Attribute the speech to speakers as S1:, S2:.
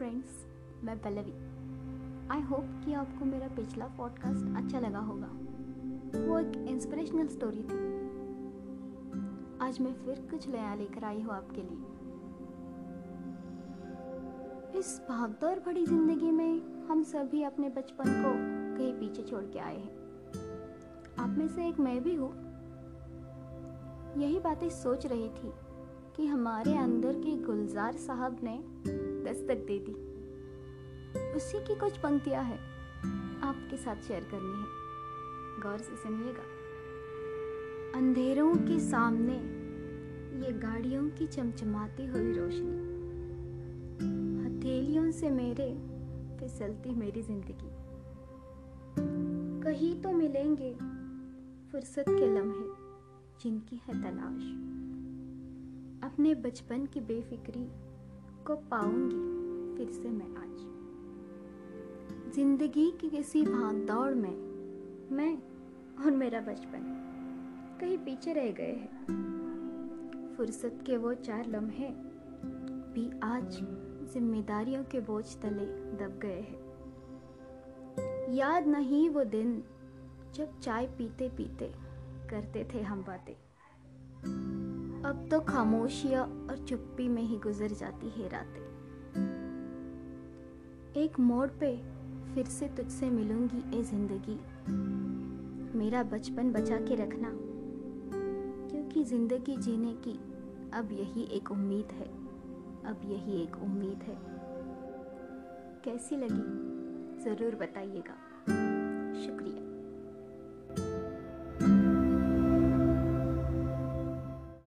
S1: Friends मैं Pallavi. I hope कि आपको मेरा पिछला पॉडकास्ट अच्छा लगा होगा। वो एक इंस्पिरेशनल स्टोरी थी। आज मैं फिर कुछ नया लेकर आई हूँ आपके लिए। इस भागदौड़ भरी ज़िंदगी में हम सभी अपने बचपन को कहीं पीछे छोड़ के आए हैं। आप में से एक मैं भी हूँ। यही बातें सोच रही थी कि हमारे अंदर के गुलजार साहब ने दस्तक दे दी। उसी की कुछ पंक्तियाँ हैं, आपके साथ शेयर करनी है। गौर से सुनिएगा। अंधेरों के सामने ये गाड़ियों की चमचमाती हुई रोशनी, हथेलियों से मेरे फिसलती मेरी ज़िंदगी। कहीं तो मिलेंगे फुर्सत के लम्हे जिनकी है तलाश। अपने बचपन की बेफिक्री को पाऊँगी फिर से मैं आज। ज़िंदगी की किसी भागदौड़ में मैं और मेरा बचपन कहीं पीछे रह गए हैं। फुर्सत के वो चार लम्हे भी आज जिम्मेदारियों के बोझ तले दब गए हैं। याद नहीं वो दिन जब चाय पीते पीते करते थे हम बातें। अब तो खामोशिया और चुप्पी में ही गुजर जाती है रातें। एक मोड़ पे फिर से तुझसे मिलूँगी ए ज़िंदगी। मेरा बचपन बचा के रखना, क्योंकि ज़िंदगी जीने की अब यही एक उम्मीद है, अब यही एक उम्मीद है। कैसी लगी? ज़रूर बताइएगा।